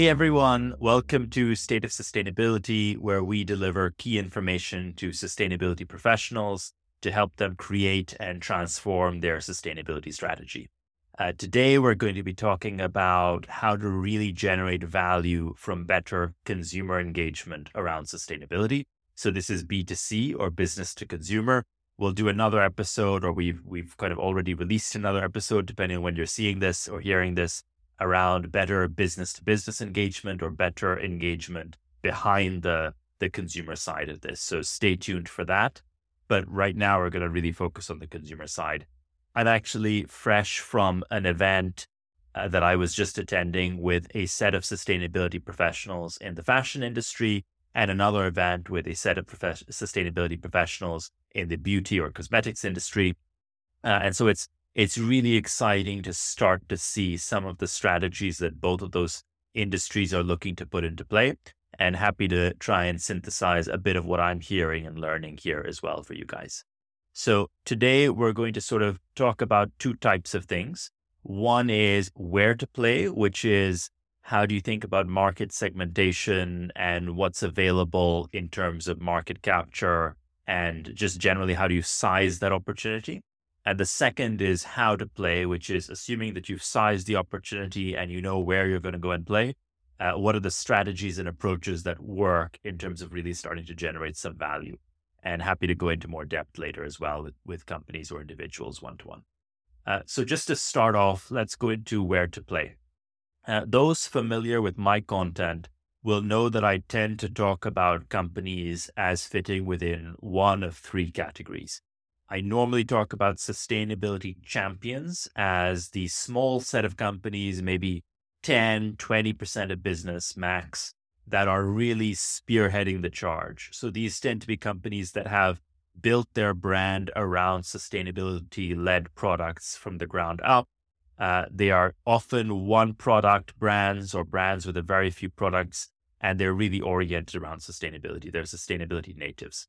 Hey everyone, welcome to State of Sustainability, where we deliver key information to sustainability professionals to help them create and transform their sustainability strategy. Uh, today, we're going to be talking about how to really generate value from better consumer engagement around sustainability. So, this is B2C or business to consumer. We'll do another episode, or we've we've kind of already released another episode, depending on when you're seeing this or hearing this, around better business to business engagement or better engagement behind the the consumer side of this. So stay tuned for that. But right now, we're going to really focus on the consumer side. I'm actually fresh from an event uh, that I was just attending with a set of sustainability professionals in the fashion industry and another event with a set of prof- sustainability professionals in the beauty or cosmetics industry. Uh, and so it's it's really exciting to start to see some of the strategies that both of those industries are looking to put into play and happy to try and synthesize a bit of what I'm hearing and learning here as well for you guys. So today we're going to sort of talk about two types of things. One is where to play, which is how do you think about market segmentation and what's available in terms of market capture and just generally how do you size that opportunity? And the second is how to play, which is assuming that you've sized the opportunity and you know where you're going to go and play. Uh, what are the strategies and approaches that work in terms of really starting to generate some value? and happy to go into more depth later as well with, with companies or individuals one to one. So, just to start off, let's go into where to play. Uh, those familiar with my content will know that I tend to talk about companies as fitting within one of three categories. I normally talk about sustainability champions as the small set of companies, maybe 10, 20% of business max, that are really spearheading the charge. So these tend to be companies that have built their brand around sustainability led products from the ground up. Uh, they are often one product brands or brands with a very few products, and they're really oriented around sustainability. They're sustainability natives.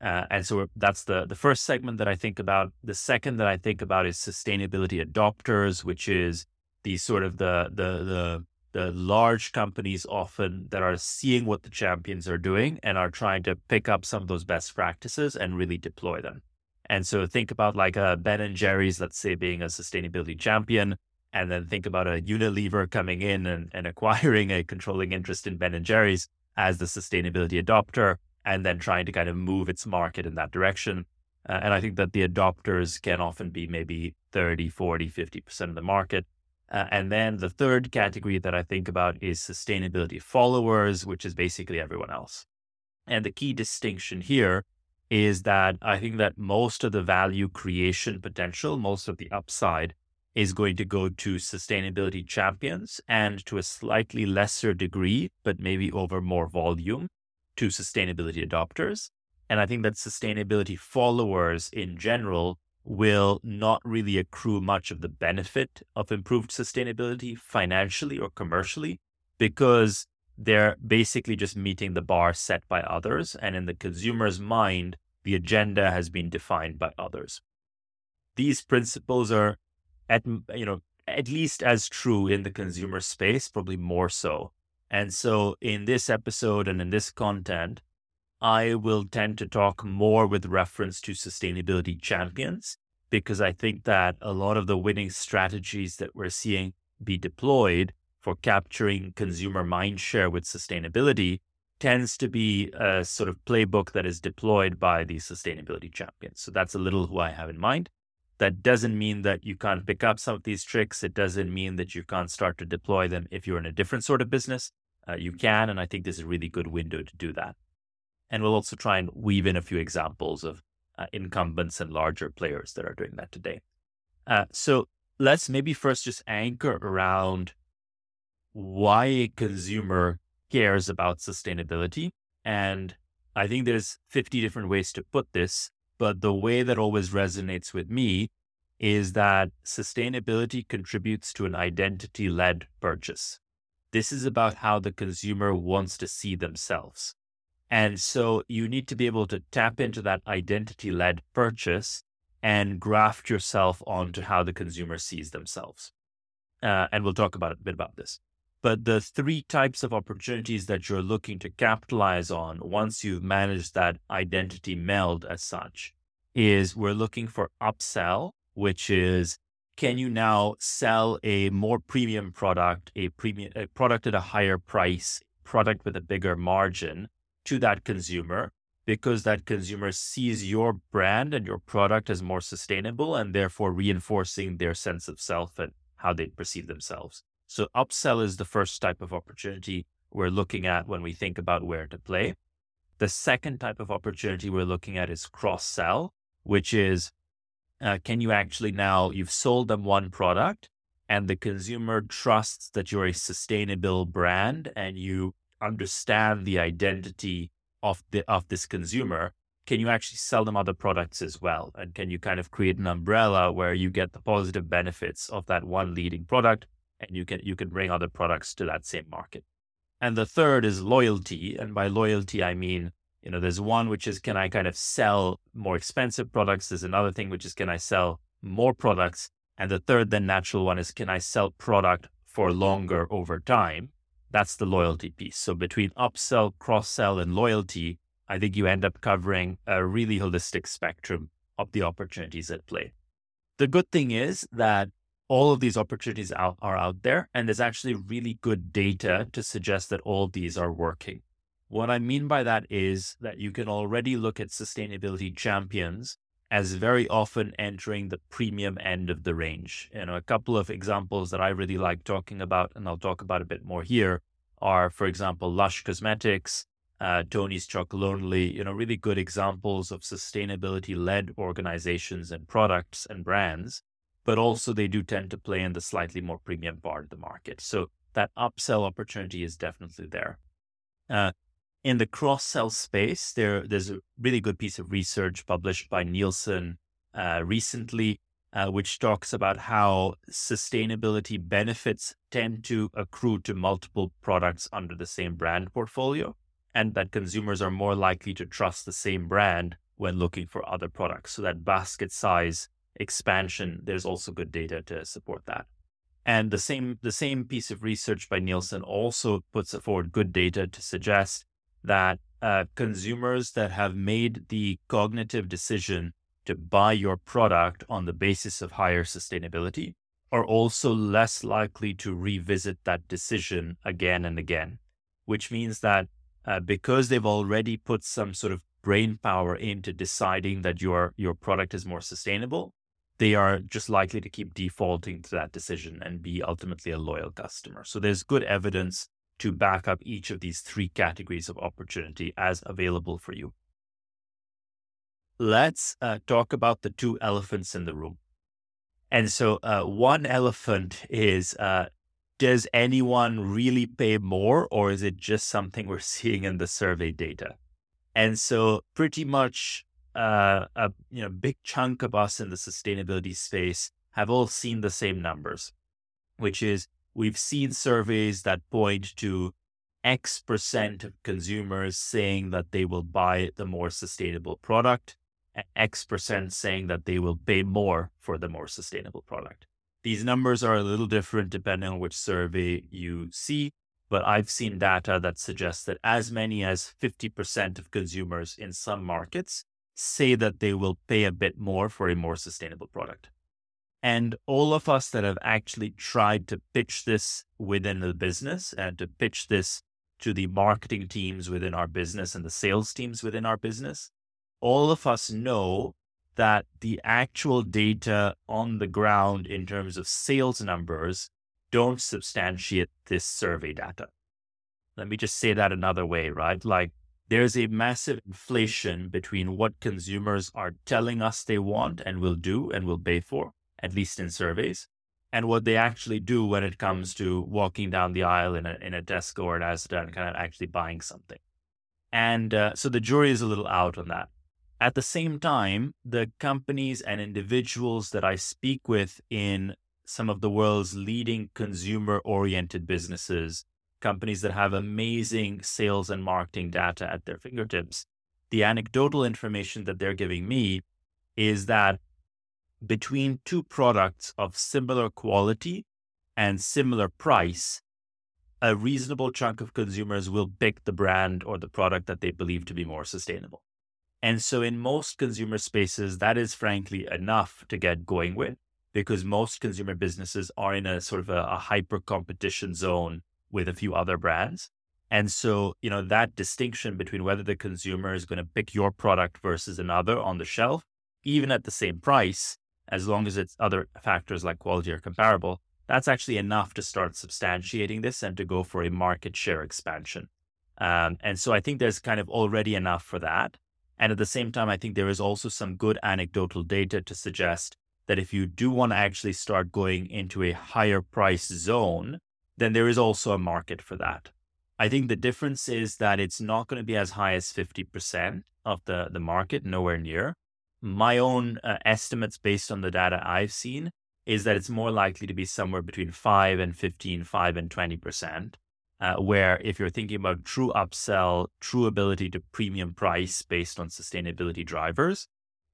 Uh, and so that's the, the first segment that I think about. The second that I think about is sustainability adopters, which is the sort of the, the, the the large companies often that are seeing what the champions are doing and are trying to pick up some of those best practices and really deploy them. And so think about like a Ben and Jerry's, let's say, being a sustainability champion, and then think about a Unilever coming in and, and acquiring a controlling interest in Ben and Jerry's as the sustainability adopter, and then trying to kind of move its market in that direction. Uh, and I think that the adopters can often be maybe 30, 40, 50% of the market. Uh, and then the third category that I think about is sustainability followers, which is basically everyone else. And the key distinction here is that I think that most of the value creation potential, most of the upside is going to go to sustainability champions and to a slightly lesser degree, but maybe over more volume to sustainability adopters. And I think that sustainability followers in general will not really accrue much of the benefit of improved sustainability financially or commercially because they're basically just meeting the bar set by others. And in the consumer's mind, the agenda has been defined by others. These principles are at, you know, at least as true in the consumer space, probably more so. And so in this episode and in this content, I will tend to talk more with reference to sustainability champions because I think that a lot of the winning strategies that we're seeing be deployed for capturing consumer mindshare with sustainability tends to be a sort of playbook that is deployed by the sustainability champions. So that's a little who I have in mind. That doesn't mean that you can't pick up some of these tricks. It doesn't mean that you can't start to deploy them if you're in a different sort of business. Uh, you can, and I think this is a really good window to do that. And we'll also try and weave in a few examples of uh, incumbents and larger players that are doing that today. Uh, so let's maybe first just anchor around why a consumer cares about sustainability. And I think there's 50 different ways to put this, but the way that always resonates with me is that sustainability contributes to an identity led purchase. This is about how the consumer wants to see themselves. And so you need to be able to tap into that identity led purchase and graft yourself onto how the consumer sees themselves. Uh, and we'll talk about a bit about this. But the three types of opportunities that you're looking to capitalize on once you've managed that identity meld as such is we're looking for upsell, which is can you now sell a more premium product, a premium a product at a higher price, product with a bigger margin to that consumer because that consumer sees your brand and your product as more sustainable and therefore reinforcing their sense of self and how they perceive themselves. So upsell is the first type of opportunity we're looking at when we think about where to play. The second type of opportunity we're looking at is cross sell, which is uh, can you actually now you've sold them one product and the consumer trusts that you're a sustainable brand and you understand the identity of the of this consumer can you actually sell them other products as well? And can you kind of create an umbrella where you get the positive benefits of that one leading product and you can you can bring other products to that same market? And the third is loyalty. And by loyalty i mean you know, there's one which is can I kind of sell more expensive products? There's another thing which is can I sell more products? And the third, then natural one is can I sell product for longer over time? That's the loyalty piece. So between upsell, cross sell, and loyalty, I think you end up covering a really holistic spectrum of the opportunities at play. The good thing is that all of these opportunities are out there, and there's actually really good data to suggest that all these are working. What I mean by that is that you can already look at sustainability champions as very often entering the premium end of the range. You know, a couple of examples that I really like talking about, and I'll talk about a bit more here, are, for example, Lush Cosmetics, uh, Tony's Chocolonely, you know, really good examples of sustainability-led organizations and products and brands. But also, they do tend to play in the slightly more premium part of the market. So that upsell opportunity is definitely there. Uh, in the cross sell space, there there's a really good piece of research published by Nielsen uh, recently, uh, which talks about how sustainability benefits tend to accrue to multiple products under the same brand portfolio, and that consumers are more likely to trust the same brand when looking for other products. So that basket size expansion, there's also good data to support that. And the same the same piece of research by Nielsen also puts forward good data to suggest that uh, consumers that have made the cognitive decision to buy your product on the basis of higher sustainability are also less likely to revisit that decision again and again, which means that uh, because they've already put some sort of brain power into deciding that your your product is more sustainable, they are just likely to keep defaulting to that decision and be ultimately a loyal customer. So there's good evidence to back up each of these three categories of opportunity as available for you. Let's uh, talk about the two elephants in the room. And so, uh, one elephant is uh, Does anyone really pay more, or is it just something we're seeing in the survey data? And so, pretty much uh, a you know big chunk of us in the sustainability space have all seen the same numbers, which is We've seen surveys that point to X percent of consumers saying that they will buy the more sustainable product, X percent saying that they will pay more for the more sustainable product. These numbers are a little different depending on which survey you see, but I've seen data that suggests that as many as 50% of consumers in some markets say that they will pay a bit more for a more sustainable product. And all of us that have actually tried to pitch this within the business and to pitch this to the marketing teams within our business and the sales teams within our business, all of us know that the actual data on the ground in terms of sales numbers don't substantiate this survey data. Let me just say that another way, right? Like there's a massive inflation between what consumers are telling us they want and will do and will pay for at least in surveys, and what they actually do when it comes to walking down the aisle in a, in a Tesco or an Asda and kind of actually buying something. And uh, so the jury is a little out on that. At the same time, the companies and individuals that I speak with in some of the world's leading consumer oriented businesses, companies that have amazing sales and marketing data at their fingertips, the anecdotal information that they're giving me is that between two products of similar quality and similar price, a reasonable chunk of consumers will pick the brand or the product that they believe to be more sustainable. And so, in most consumer spaces, that is frankly enough to get going with because most consumer businesses are in a sort of a, a hyper competition zone with a few other brands. And so, you know, that distinction between whether the consumer is going to pick your product versus another on the shelf, even at the same price, as long as it's other factors like quality are comparable, that's actually enough to start substantiating this and to go for a market share expansion. Um, and so I think there's kind of already enough for that. And at the same time, I think there is also some good anecdotal data to suggest that if you do want to actually start going into a higher price zone, then there is also a market for that. I think the difference is that it's not going to be as high as 50% of the, the market, nowhere near. My own uh, estimates based on the data I've seen is that it's more likely to be somewhere between 5 and 15, 5 and 20%. Uh, where if you're thinking about true upsell, true ability to premium price based on sustainability drivers,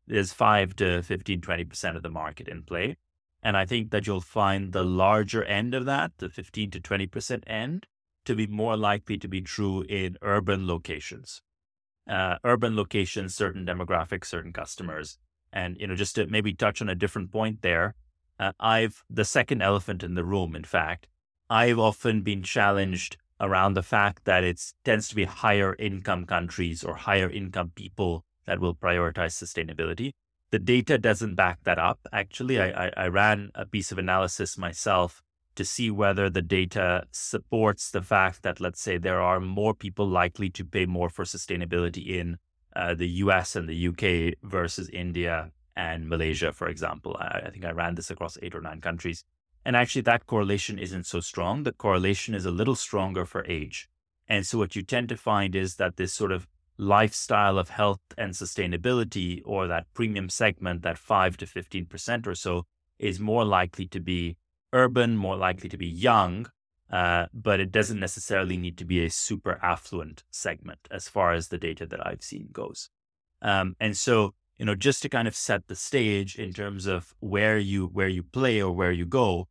there's 5 to 15, 20% of the market in play. And I think that you'll find the larger end of that, the 15 to 20% end, to be more likely to be true in urban locations. Uh, urban locations, certain demographics, certain customers. And, you know, just to maybe touch on a different point there, uh, I've the second elephant in the room. In fact, I've often been challenged around the fact that it tends to be higher income countries or higher income people that will prioritize sustainability. The data doesn't back that up. Actually, I, I, I ran a piece of analysis myself to see whether the data supports the fact that, let's say, there are more people likely to pay more for sustainability in uh, the US and the UK versus India and Malaysia, for example. I, I think I ran this across eight or nine countries. And actually, that correlation isn't so strong. The correlation is a little stronger for age. And so, what you tend to find is that this sort of lifestyle of health and sustainability, or that premium segment, that 5 to 15% or so, is more likely to be urban, more likely to be young, uh, but it doesn't necessarily need to be a super affluent segment as far as the data that I've seen goes. Um, and so, you know, just to kind of set the stage in terms of where you where you play or where you go,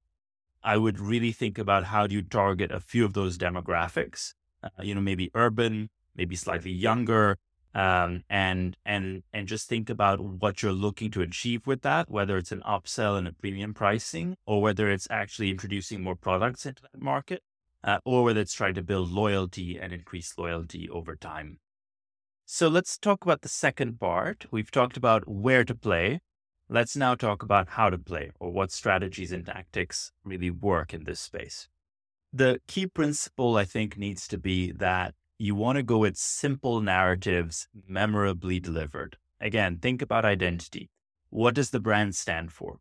I would really think about how do you target a few of those demographics. Uh, you know, maybe urban, maybe slightly younger, um, and and and just think about what you're looking to achieve with that, whether it's an upsell and a premium pricing, or whether it's actually introducing more products into that market, uh, or whether it's trying to build loyalty and increase loyalty over time. So let's talk about the second part. We've talked about where to play. Let's now talk about how to play, or what strategies and tactics really work in this space. The key principle, I think, needs to be that you want to go with simple narratives, memorably delivered. Again, think about identity. What does the brand stand for?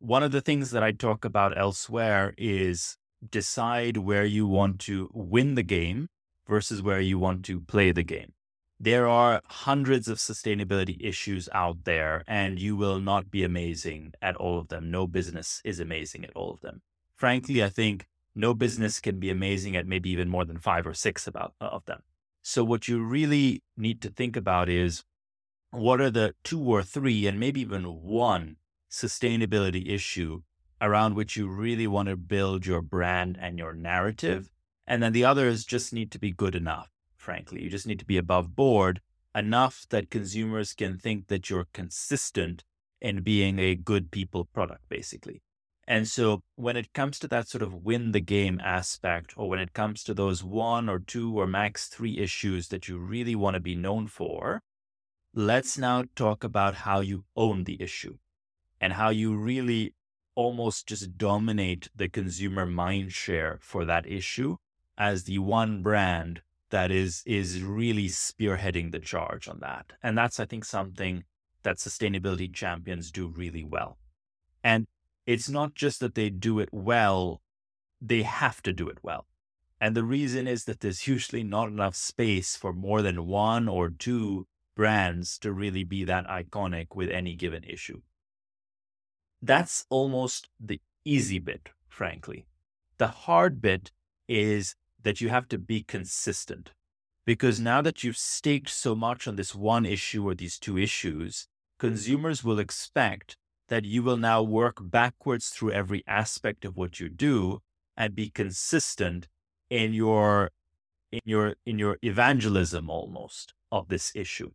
One of the things that I talk about elsewhere is decide where you want to win the game versus where you want to play the game. There are hundreds of sustainability issues out there, and you will not be amazing at all of them. No business is amazing at all of them. Frankly, I think no business can be amazing at maybe even more than five or six about uh, of them. So what you really need to think about is what are the two or three and maybe even one sustainability issue around which you really want to build your brand and your narrative. And then the others just need to be good enough, frankly. You just need to be above board enough that consumers can think that you're consistent in being a good people product, basically. And so when it comes to that sort of win the game aspect, or when it comes to those one or two or max three issues that you really want to be known for, let's now talk about how you own the issue and how you really almost just dominate the consumer mind share for that issue as the one brand that is is really spearheading the charge on that. And that's I think something that sustainability champions do really well. And it's not just that they do it well, they have to do it well. And the reason is that there's usually not enough space for more than one or two brands to really be that iconic with any given issue. That's almost the easy bit, frankly. The hard bit is that you have to be consistent. Because now that you've staked so much on this one issue or these two issues, consumers will expect that you will now work backwards through every aspect of what you do and be consistent in your in your in your evangelism almost of this issue.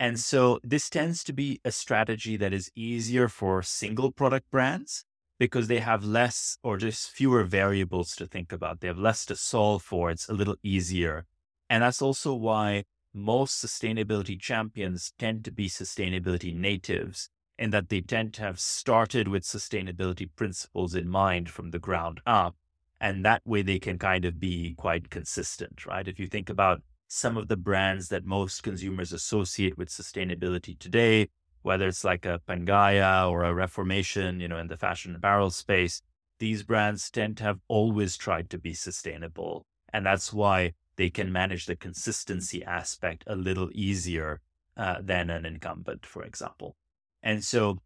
And so this tends to be a strategy that is easier for single product brands because they have less or just fewer variables to think about. They have less to solve for. It's a little easier. And that's also why most sustainability champions tend to be sustainability natives in that they tend to have started with sustainability principles in mind from the ground up. And that way they can kind of be quite consistent, right? If you think about some of the brands that most consumers associate with sustainability today, whether it's like a Pangaia or a Reformation, you know, in the fashion apparel space, these brands tend to have always tried to be sustainable. And that's why they can manage the consistency aspect a little easier uh, than an incumbent, for example. And so,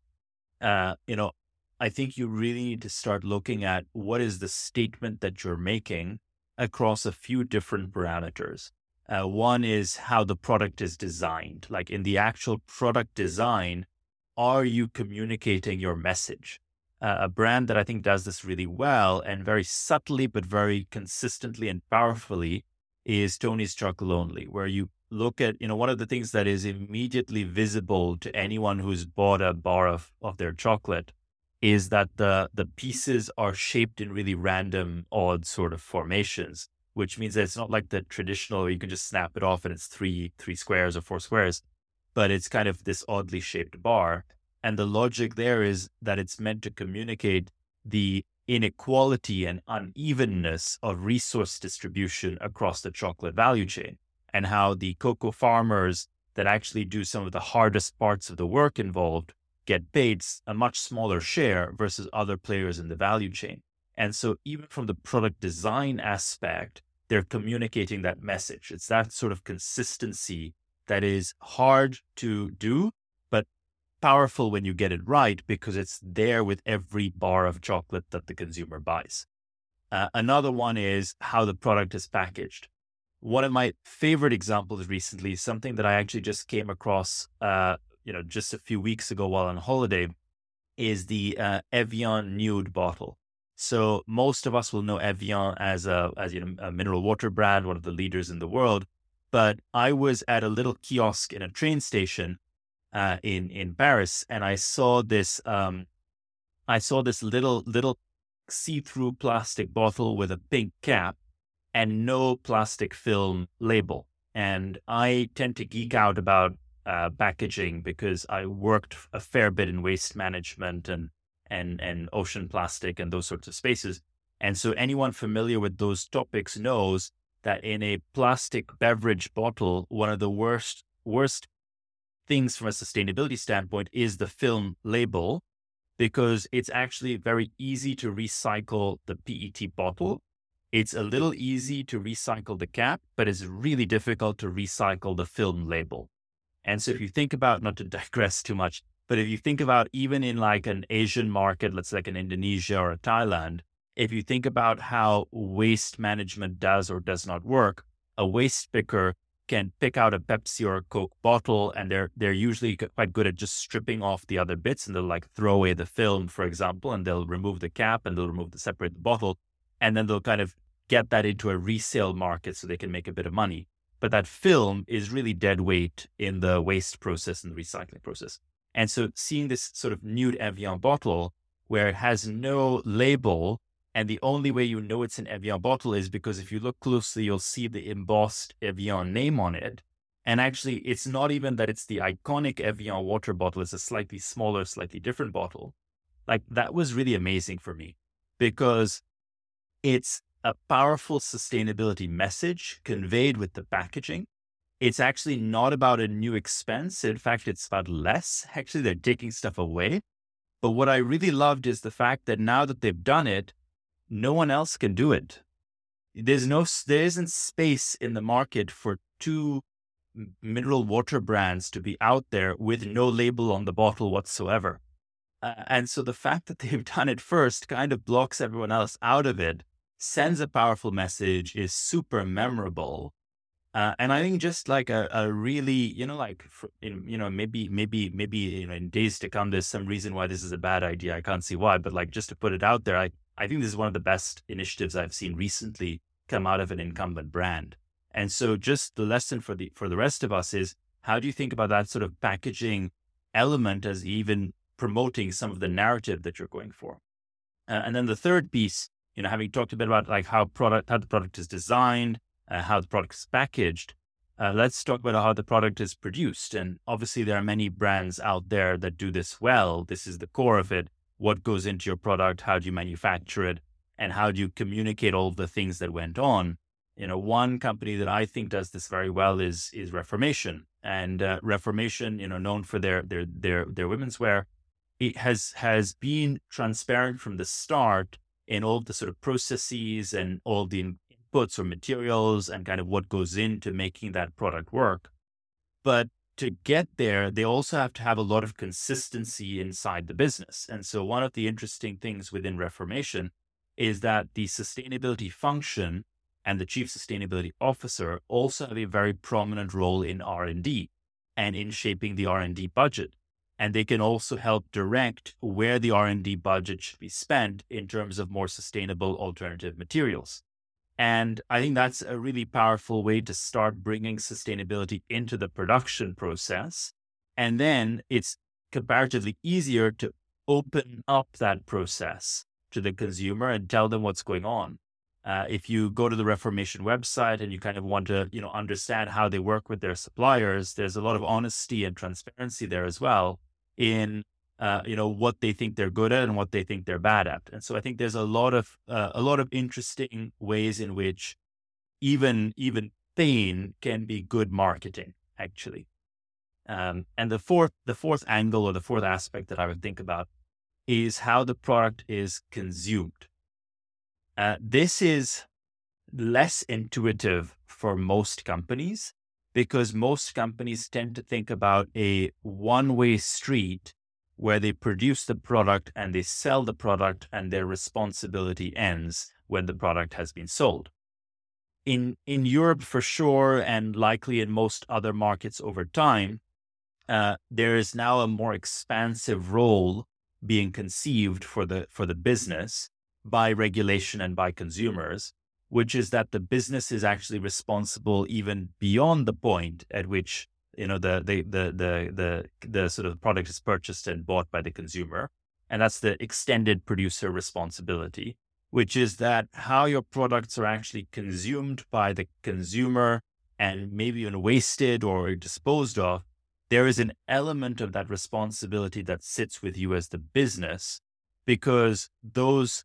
uh, you know, I think you really need to start looking at what is the statement that you're making across a few different parameters. Uh, one is how the product is designed. Like in the actual product design, are you communicating your message? Uh, a brand that I think does this really well and very subtly, but very consistently and powerfully is Tony's Chocolonely, where you look at, you know, one of the things that is immediately visible to anyone who's bought a bar of, of their chocolate is that the the pieces are shaped in really random, odd sort of formations, which means that it's not like the traditional you can just snap it off and it's three three squares or four squares, but it's kind of this oddly shaped bar. And the logic there is that it's meant to communicate the inequality and unevenness of resource distribution across the chocolate value chain and how the cocoa farmers that actually do some of the hardest parts of the work involved get paid a much smaller share versus other players in the value chain. And so, even from the product design aspect, they're communicating that message. It's that sort of consistency that is hard to do, but powerful when you get it right because it's there with every bar of chocolate that the consumer buys. Uh, another one is how the product is packaged one of my favorite examples recently, something that I actually just came across, uh, you know, just a few weeks ago while on holiday, is the uh, Evian Nude bottle. So most of us will know Evian as a as you know a mineral water brand, one of the leaders in the world. But I was at a little kiosk in a train station uh, in in Paris, and I saw this um, I saw this little little see through plastic bottle with a pink cap and no plastic film label. And I tend to geek out about uh, packaging because I worked a fair bit in waste management and and and ocean plastic and those sorts of spaces. And so anyone familiar with those topics knows that in a plastic beverage bottle, one of the worst worst things from a sustainability standpoint is the film label because it's actually very easy to recycle the PET bottle it's a little easy to recycle the cap, but it's really difficult to recycle the film label. And so if you think about, not to digress too much, but if you think about even in like an Asian market, let's say like an Indonesia or a Thailand, if you think about how waste management does or does not work, a waste picker can pick out a Pepsi or a Coke bottle and they're they're usually quite good at just stripping off the other bits and they'll like throw away the film, for example, and they'll remove the cap and they'll remove the separate the bottle and then they'll kind of get that into a resale market so they can make a bit of money. But that film is really dead weight in the waste process and the recycling process. And so seeing this sort of nude Evian bottle where it has no label, and the only way you know it's an Evian bottle is because if you look closely, you'll see the embossed Evian name on it. And actually, it's not even that it's the iconic Evian water bottle, it's a slightly smaller, slightly different bottle. Like that was really amazing for me because it's a powerful sustainability message conveyed with the packaging. It's actually not about a new expense. In fact, it's about less. Actually, they're taking stuff away. But what I really loved is the fact that now that they've done it, no one else can do it. There's no, there isn't space in the market for two mineral water brands to be out there with no label on the bottle whatsoever. Uh, and so the fact that they've done it first kind of blocks everyone else out of it sends a powerful message, is super memorable. Uh, and I think just like a, a really, you know, like, you know, maybe, maybe, maybe, you know, in days to come, there's some reason why this is a bad idea. I can't see why, but like, just to put it out there, I, I think this is one of the best initiatives I've seen recently come out of an incumbent brand. And so just the lesson for the for the rest of us is how do you think about that sort of packaging element as even promoting some of the narrative that you're going for? Uh, and then the third piece, you know, having talked a bit about like how product how the product is designed, uh, how the product is packaged, uh, let's talk about how the product is produced. And obviously, there are many brands out there that do this well. This is the core of it. What goes into your product? How do you manufacture it? And how do you communicate all the things that went on? You know, one company that I think does this very well is is Reformation, and uh, Reformation, you know, known for their their their their women's wear, it has has been transparent from the start in all the sort of processes and all the inputs or materials and kind of what goes into making that product work. But to get there, they also have to have a lot of consistency inside the business. And so one of the interesting things within Reformation is that the sustainability function and the chief sustainability officer also have a very prominent role in R&D and in shaping the R&D budget. And they can also help direct where the R&D budget should be spent in terms of more sustainable alternative materials. And I think that's a really powerful way to start bringing sustainability into the production process. And then it's comparatively easier to open up that process to the consumer and tell them what's going on. Uh, if you go to the Reformation website and you kind of want to, you know, understand how they work with their suppliers, there's a lot of honesty and transparency there as well in, uh, you know, what they think they're good at and what they think they're bad at. And so I think there's a lot of uh, a lot of interesting ways in which even even pain can be good marketing, actually. Um, and the fourth the fourth angle or the fourth aspect that I would think about is how the product is consumed. Uh, this is less intuitive for most companies because most companies tend to think about a one way street where they produce the product and they sell the product and their responsibility ends when the product has been sold. In, in Europe, for sure, and likely in most other markets over time, uh, there is now a more expansive role being conceived for the for the business by regulation and by consumers, which is that the business is actually responsible even beyond the point at which you know the the the the the, the sort of product is purchased and bought by the consumer, and that's the extended producer responsibility, which is that how your products are actually consumed by the consumer and maybe even wasted or disposed of there is an element of that responsibility that sits with you as the business because those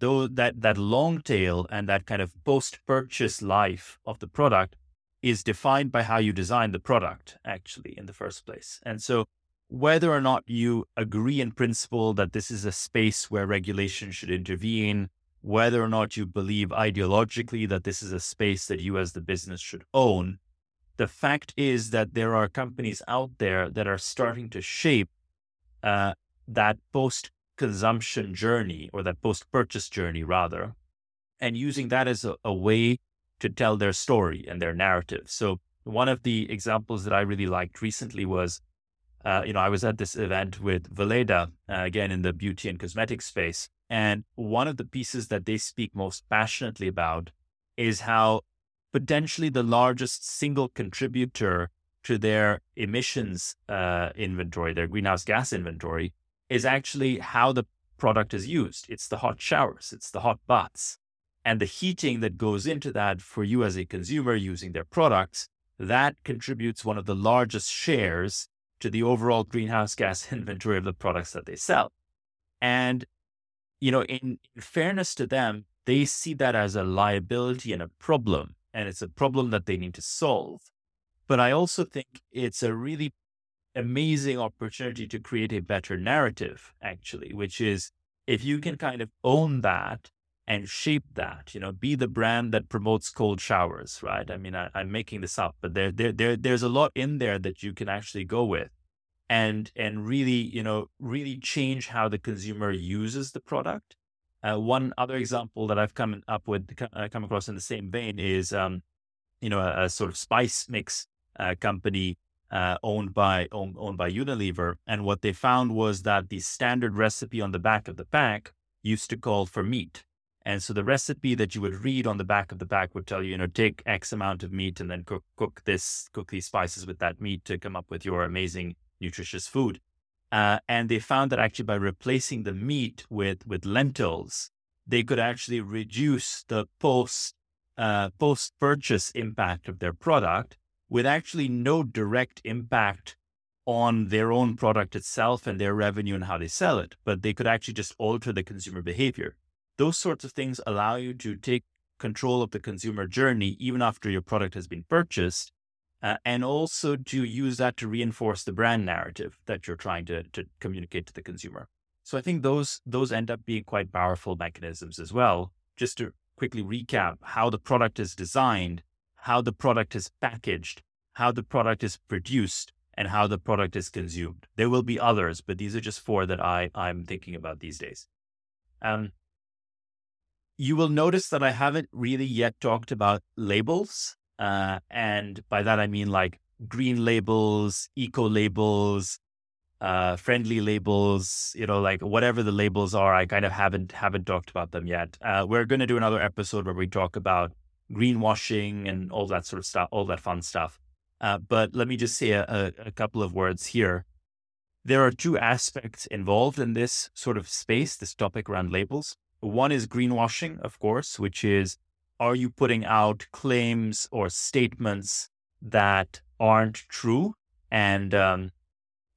though that that long tail and that kind of post purchase life of the product is defined by how you design the product actually in the first place. And so whether or not you agree in principle that this is a space where regulation should intervene whether or not you believe ideologically that this is a space that you as the business should own the fact is that there are companies out there that are starting to shape uh, that post consumption journey or that post purchase journey, rather, and using that as a, a, way to tell their story and their narrative. So, one of the examples that I really liked recently was, uh, you know, I was at this event with Weleda, uh, again in the beauty and cosmetic space. And one of the pieces that they speak most passionately about is how potentially the largest single contributor to their emissions uh, inventory, their greenhouse gas inventory, is actually how the product is used. It's the hot showers, it's the hot baths. And the heating that goes into that for you as a consumer using their products, that contributes one of the largest shares to the overall greenhouse gas inventory of the products that they sell. And, you know, in, in fairness to them, they see that as a liability and a problem and it's a problem that they need to solve. But I also think it's a really amazing opportunity to create a better narrative, actually, which is if you can kind of own that and shape that, you know, be the brand that promotes cold showers, right? I mean, I, am making this up, but there, there, there, there's a lot in there that you can actually go with and, and really, you know, really change how the consumer uses the product uh, one other example that I've come up with, uh, come across in the same vein is, um, you know, a, a, sort of spice mix uh, company uh, owned by owned, owned by Unilever, and what they found was that the standard recipe on the back of the pack used to call for meat, And so the recipe that you would read on the back of the pack would tell you, you know, take X amount of meat and then cook cook this, cook these spices with that meat to come up with your amazing nutritious food. Uh, and they found that actually by replacing the meat with with lentils, they could actually reduce the post uh, post purchase impact of their product with actually no direct impact on their own product itself and their revenue and how they sell it, but they could actually just alter the consumer behavior. Those sorts of things allow you to take control of the consumer journey even after your product has been purchased, uh, and also to use that to reinforce the brand narrative that you're trying to, to communicate to the consumer. So I think those those end up being quite powerful mechanisms as well. Just to quickly recap how the product is designed, how the product is packaged, how the product is produced, and how the product is consumed. There will be others, but these are just four that I, I'm thinking about these days. Um, you will notice that I haven't really yet talked about labels. Uh, and by that, I mean like green labels, eco labels, uh, friendly labels, you know, like whatever the labels are, I kind of haven't haven't talked about them yet. Uh, we're going to do another episode where we talk about greenwashing and all that sort of stuff, all that fun stuff. Uh, but let me just say a, a, couple of words here. There are two aspects involved in this sort of space, this topic around labels. One is greenwashing, of course, which is are you putting out claims or statements that aren't true and um,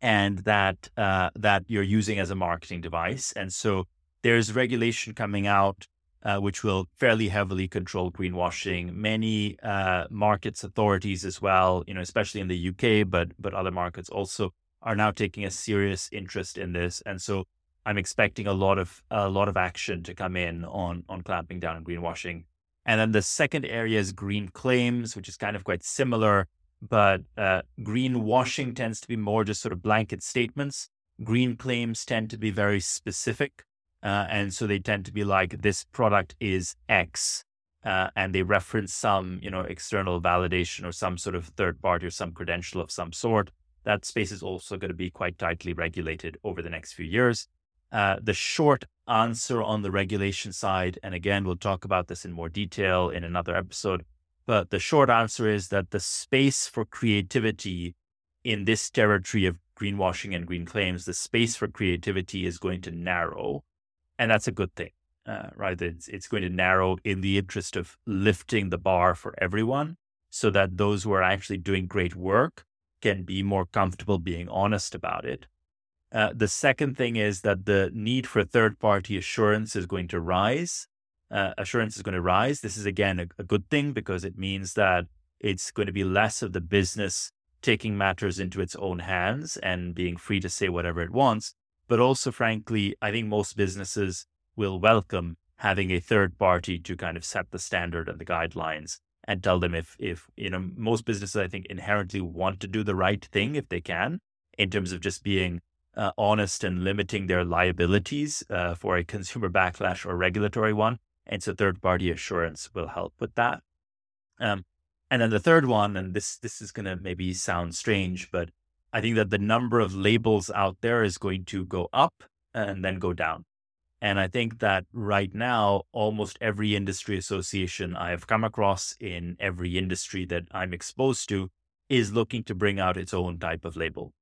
and that uh, that you're using as a marketing device? And so there's regulation coming out uh, which will fairly heavily control greenwashing. Many uh, markets authorities as well, you know, especially in the UK, but but other markets also are now taking a serious interest in this, and so I'm expecting a lot of a lot of action to come in on on clamping down on greenwashing. And then the second area is green claims, which is kind of quite similar, but uh, greenwashing tends to be more just sort of blanket statements. Green claims tend to be very specific. Uh, and so they tend to be like, this product is X. Uh, and they reference some, you know, external validation or some sort of third party or some credential of some sort. That space is also going to be quite tightly regulated over the next few years. Uh, the short answer on the regulation side, and again, we'll talk about this in more detail in another episode, but the short answer is that the space for creativity in this territory of greenwashing and green claims, the space for creativity is going to narrow and that's a good thing, uh, right? It's it's going to narrow in the interest of lifting the bar for everyone, so that those who are actually doing great work can be more comfortable being honest about it. Uh, the second thing is that the need for third party assurance is going to rise. Uh, assurance is going to rise. This is again a, a good thing because it means that it's going to be less of the business taking matters into its own hands and being free to say whatever it wants but also, frankly, I think most businesses will welcome having a third party to kind of set the standard and the guidelines and tell them if, if, you know, most businesses, I think, inherently want to do the right thing if they can, in terms of just being uh, honest and limiting their liabilities uh, for a consumer backlash or regulatory one. And so third party assurance will help with that. Um, and then the third one, and this this is going to maybe sound strange, but I think that the number of labels out there is going to go up and then go down. And I think that right now, almost every industry association I have come across in every industry that I'm exposed to is looking to bring out its own type of label.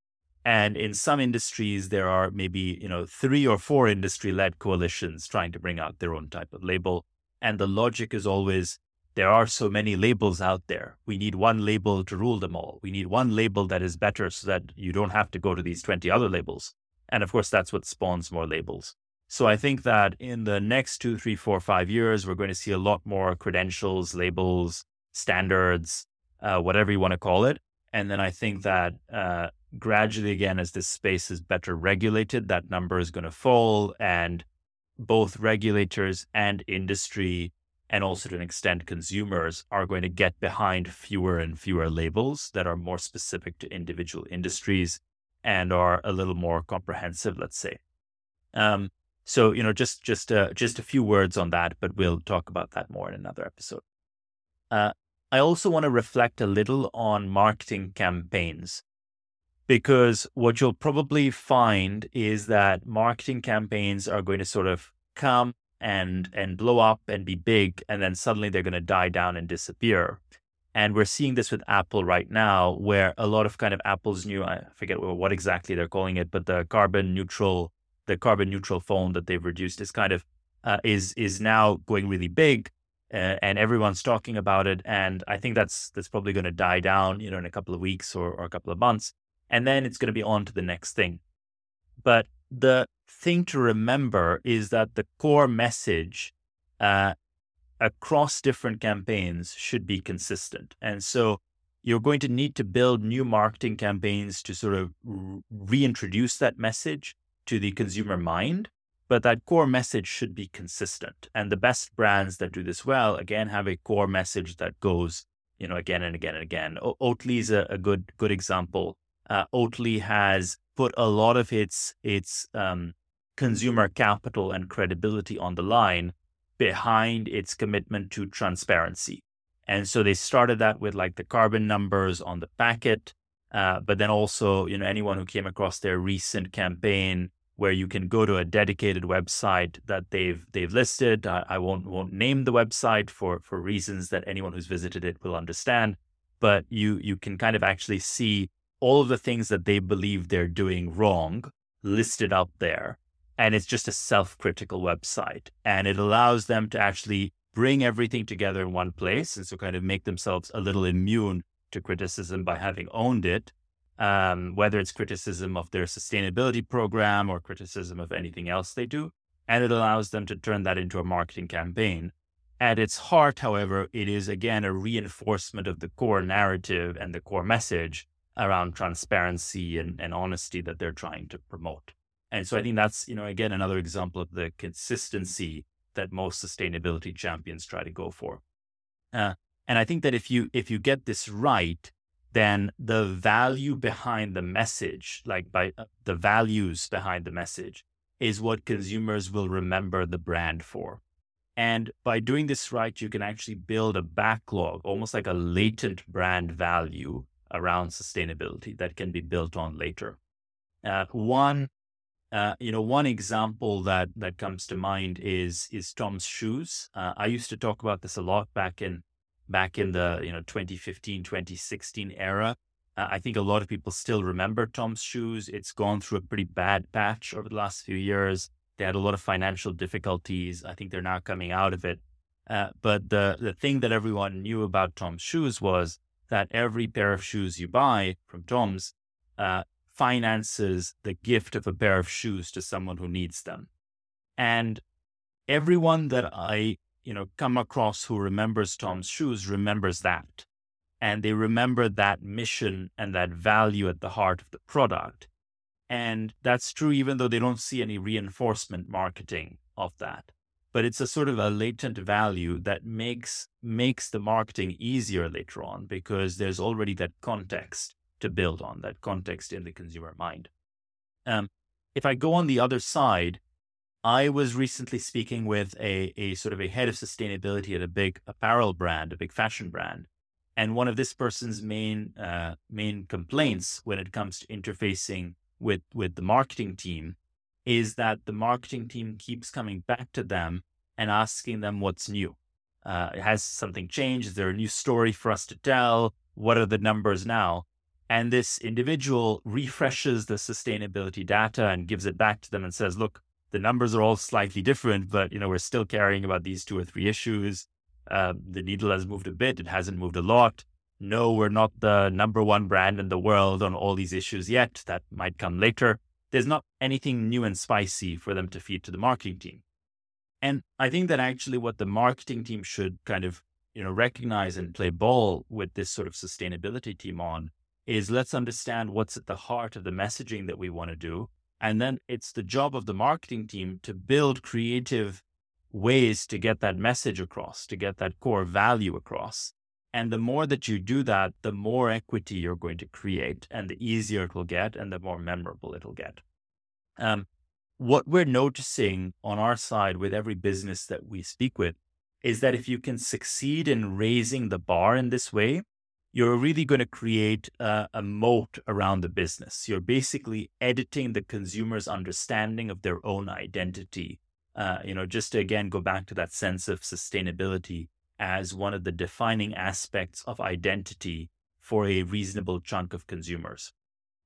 And in some industries, there are maybe, you know, three or four industry led coalitions trying to bring out their own type of label. And the logic is always there are so many labels out there. We need one label to rule them all. We need one label that is better so that you don't have to go to these 20 other labels. And of course, that's what spawns more labels. So I think that in the next two, three, four, five years, we're going to see a lot more credentials, labels, standards, uh, whatever you want to call it. And then I think that uh, gradually, again, as this space is better regulated, that number is going to fall. And both regulators and industry and also to an extent consumers are going to get behind fewer and fewer labels that are more specific to individual industries and are a little more comprehensive let's say. Um, so you know just just uh, just a few words on that but we'll talk about that more in another episode. Uh, i also want to reflect a little on marketing campaigns because what you'll probably find is that marketing campaigns are going to sort of come and and blow up and be big, and then suddenly they're going to die down and disappear. And we're seeing this with Apple right now, where a lot of kind of Apple's new, I forget what exactly they're calling it, but the carbon neutral, the carbon neutral phone that they've reduced is kind of uh, is is now going really big, uh, and everyone's talking about it. And I think that's that's probably going to die down, you know, in a couple of weeks or, or a couple of months, and then it's going to be on to the next thing. But the thing to remember is that the core message uh, across different campaigns should be consistent. And so you're going to need to build new marketing campaigns to sort of reintroduce that message to the consumer mind. But that core message should be consistent. And the best brands that do this well, again, have a core message that goes, you know, again and again and again. O- Oatly is a, a good good example. Uh, Oatly has put a lot of its its um, consumer capital and credibility on the line behind its commitment to transparency. And so they started that with like the carbon numbers on the packet, uh, but then also, you know, anyone who came across their recent campaign where you can go to a dedicated website that they've they've listed. I, I won't won't name the website for for reasons that anyone who's visited it will understand, but you you can kind of actually see all of the things that they believe they're doing wrong listed out there and it's just a self-critical website and it allows them to actually bring everything together in one place and so kind of make themselves a little immune to criticism by having owned it um, whether it's criticism of their sustainability program or criticism of anything else they do and it allows them to turn that into a marketing campaign. At its heart however it is again a reinforcement of the core narrative and the core message around transparency and, and honesty that they're trying to promote and so I think that's, you know, again, another example of the consistency that most sustainability champions try to go for. Uh, and I think that if you if you get this right, then the value behind the message, like by uh, the values behind the message, is what consumers will remember the brand for. And by doing this right, you can actually build a backlog, almost like a latent brand value around sustainability that can be built on later. Uh, one uh, you know, one example that that comes to mind is is Tom's shoes. Uh, I used to talk about this a lot back in back in the you know 2015 2016 era. Uh, I think a lot of people still remember Tom's shoes. It's gone through a pretty bad patch over the last few years. They had a lot of financial difficulties. I think they're now coming out of it. Uh, but the the thing that everyone knew about Tom's shoes was that every pair of shoes you buy from Tom's uh, finances the gift of a pair of shoes to someone who needs them. And everyone that I, you know, come across who remembers Tom's shoes remembers that. And they remember that mission and that value at the heart of the product. And that's true even though they don't see any reinforcement marketing of that. But it's a sort of a latent value that makes makes the marketing easier later on because there's already that context to build on that context in the consumer mind. Um, if I go on the other side, I was recently speaking with a, a sort of a head of sustainability at a big apparel brand, a big fashion brand. And one of this person's main uh, main complaints when it comes to interfacing with with the marketing team is that the marketing team keeps coming back to them and asking them what's new. Uh, has something changed? Is there a new story for us to tell? What are the numbers now? And this individual refreshes the sustainability data and gives it back to them and says, look, the numbers are all slightly different, but you know, we're still caring about these two or three issues. Uh, the needle has moved a bit. It hasn't moved a lot. No, we're not the number one brand in the world on all these issues yet. That might come later. There's not anything new and spicy for them to feed to the marketing team. And I think that actually what the marketing team should kind of, you know, recognize and play ball with this sort of sustainability team on is let's understand what's at the heart of the messaging that we want to do. And then it's the job of the marketing team to build creative ways to get that message across, to get that core value across. And the more that you do that, the more equity you're going to create and the easier it will get and the more memorable it'll get. Um, what we're noticing on our side with every business that we speak with is that if you can succeed in raising the bar in this way, you're really going to create a, a, moat around the business. You're basically editing the consumer's understanding of their own identity uh, you know, just to again go back to that sense of sustainability as one of the defining aspects of identity for a reasonable chunk of consumers.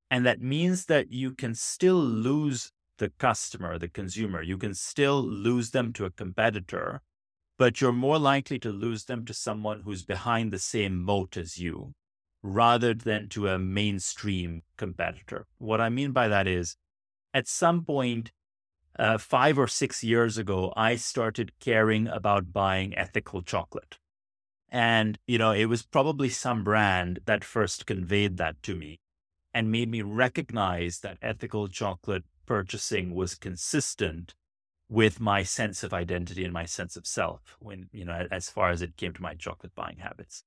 And that means that you can still lose the customer, the consumer. You can still lose them to a competitor, but you're more likely to lose them to someone who's behind the same moat as you rather than to a mainstream competitor. What I mean by that is at some point, uh, five or six years ago, I started caring about buying ethical chocolate. And, you know, it was probably some brand that first conveyed that to me and made me recognize that ethical chocolate purchasing was consistent with my sense of identity and my sense of self when, you know, as far as it came to my chocolate buying habits.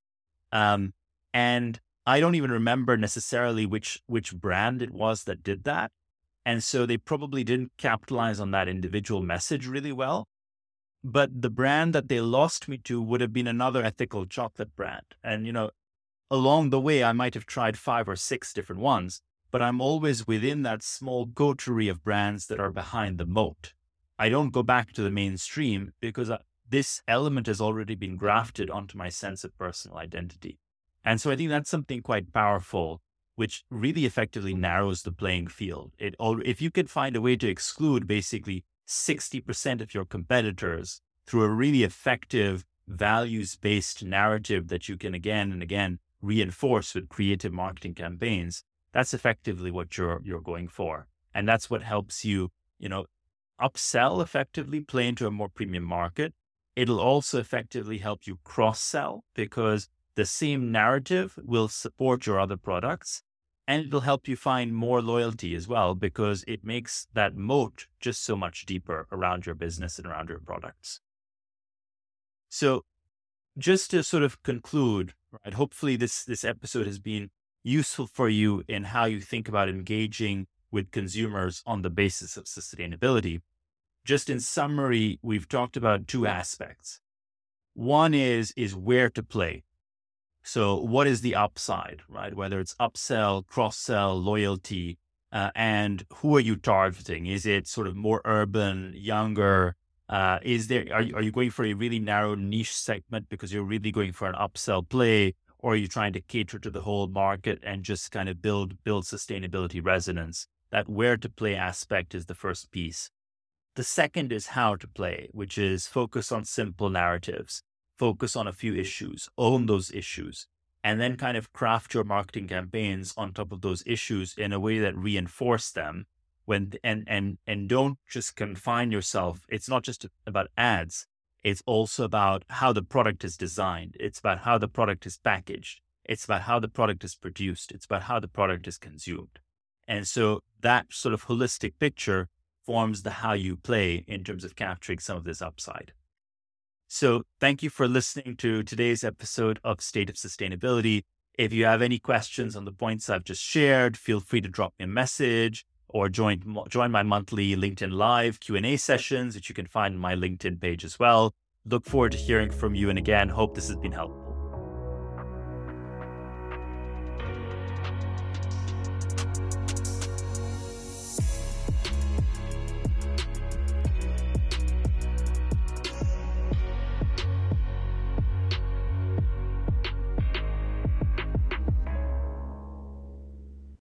Um, and I don't even remember necessarily which which brand it was that did that. And so they probably didn't capitalize on that individual message really well. But the brand that they lost me to would have been another ethical chocolate brand. And, you know, along the way, I might have tried five or six different ones, but I'm always within that small coterie of brands that are behind the moat. I don't go back to the mainstream because uh, this element has already been grafted onto my sense of personal identity. And so I think that's something quite powerful which really effectively narrows the playing field. It all, if you could find a way to exclude basically 60% of your competitors through a really effective values-based narrative that you can again and again reinforce with creative marketing campaigns, that's effectively what you're you're going for. And that's what helps you, you know, upsell effectively, play into a more premium market. It'll also effectively help you cross-sell because the same narrative will support your other products and it'll help you find more loyalty as well because it makes that moat just so much deeper around your business and around your products. So, just to sort of conclude, right? Hopefully, this this episode has been useful for you in how you think about engaging with consumers on the basis of sustainability. Just in summary, we've talked about two aspects. One is is where to play. So, what is the upside, right? Whether it's upsell, cross sell, loyalty, uh, and who are you targeting? Is it sort of more urban, younger? Uh, is there are you, are you going for a really narrow niche segment because you're really going for an upsell play, or are you trying to cater to the whole market and just kind of build build sustainability resonance? That where to play aspect is the first piece. The second is how to play, which is focus on simple narratives focus on a few issues, own those issues, and then kind of craft your marketing campaigns on top of those issues in a way that reinforce them when and and and don't just confine yourself. It's not just about ads. It's also about how the product is designed. It's about how the product is packaged. It's about how the product is produced. It's about how the product is consumed and so that sort of holistic picture forms the how you play in terms of capturing some of this upside so, thank you for listening to today's episode of State of Sustainability. If you have any questions on the points I've just shared, feel free to drop me a message or join join my monthly LinkedIn Live Q&A sessions, which you can find on my LinkedIn page as well. Look forward to hearing from you and again, hope this has been helpful.